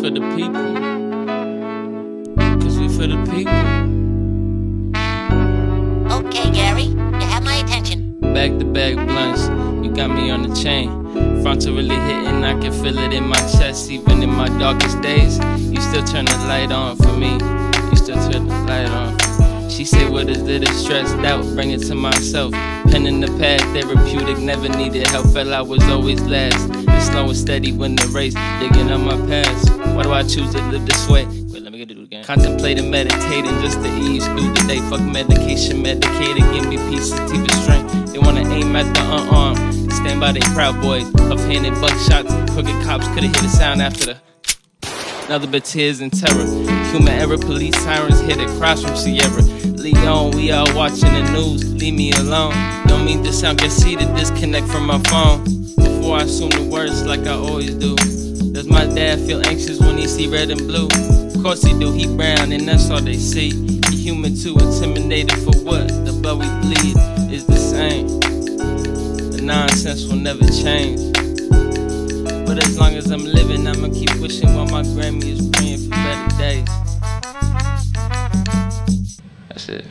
for the people. Cause we for the people. Okay, Gary, you have my attention. Back to back blunts, you got me on the chain. Frontal really hitting, I can feel it in my chest. Even in my darkest days, you still turn the light on for me. You still turn the light on. She said, What is it? It's stressed out, bring it to myself. Pen in the pad, therapeutic, never needed help. Felt I was always last. Slow and steady when the race, digging on my past. Why I choose to live this way? Wait, let me get it again. Contemplating, meditating just to ease through the day. Fuck medication, medicated, give me peace, sativa strength. They wanna aim at the unarmed. Stand by they proud boys, tough handed buckshots. Crooked cops could've hit a sound after the. Another bit tears and terror. Human error, police sirens hit across from Sierra. Leon, we all watching the news. Leave me alone. Don't mean to sound conceited, disconnect from my phone. Before I assume the worst like I always do. Does my dad feel anxious when he see red and blue? Of course he do, he brown and that's all they see. He human too, intimidated for what? The blood we bleed is the same. The nonsense will never change. But as long as I'm living, I'ma keep wishing while my Grammy is praying for better days. That's it.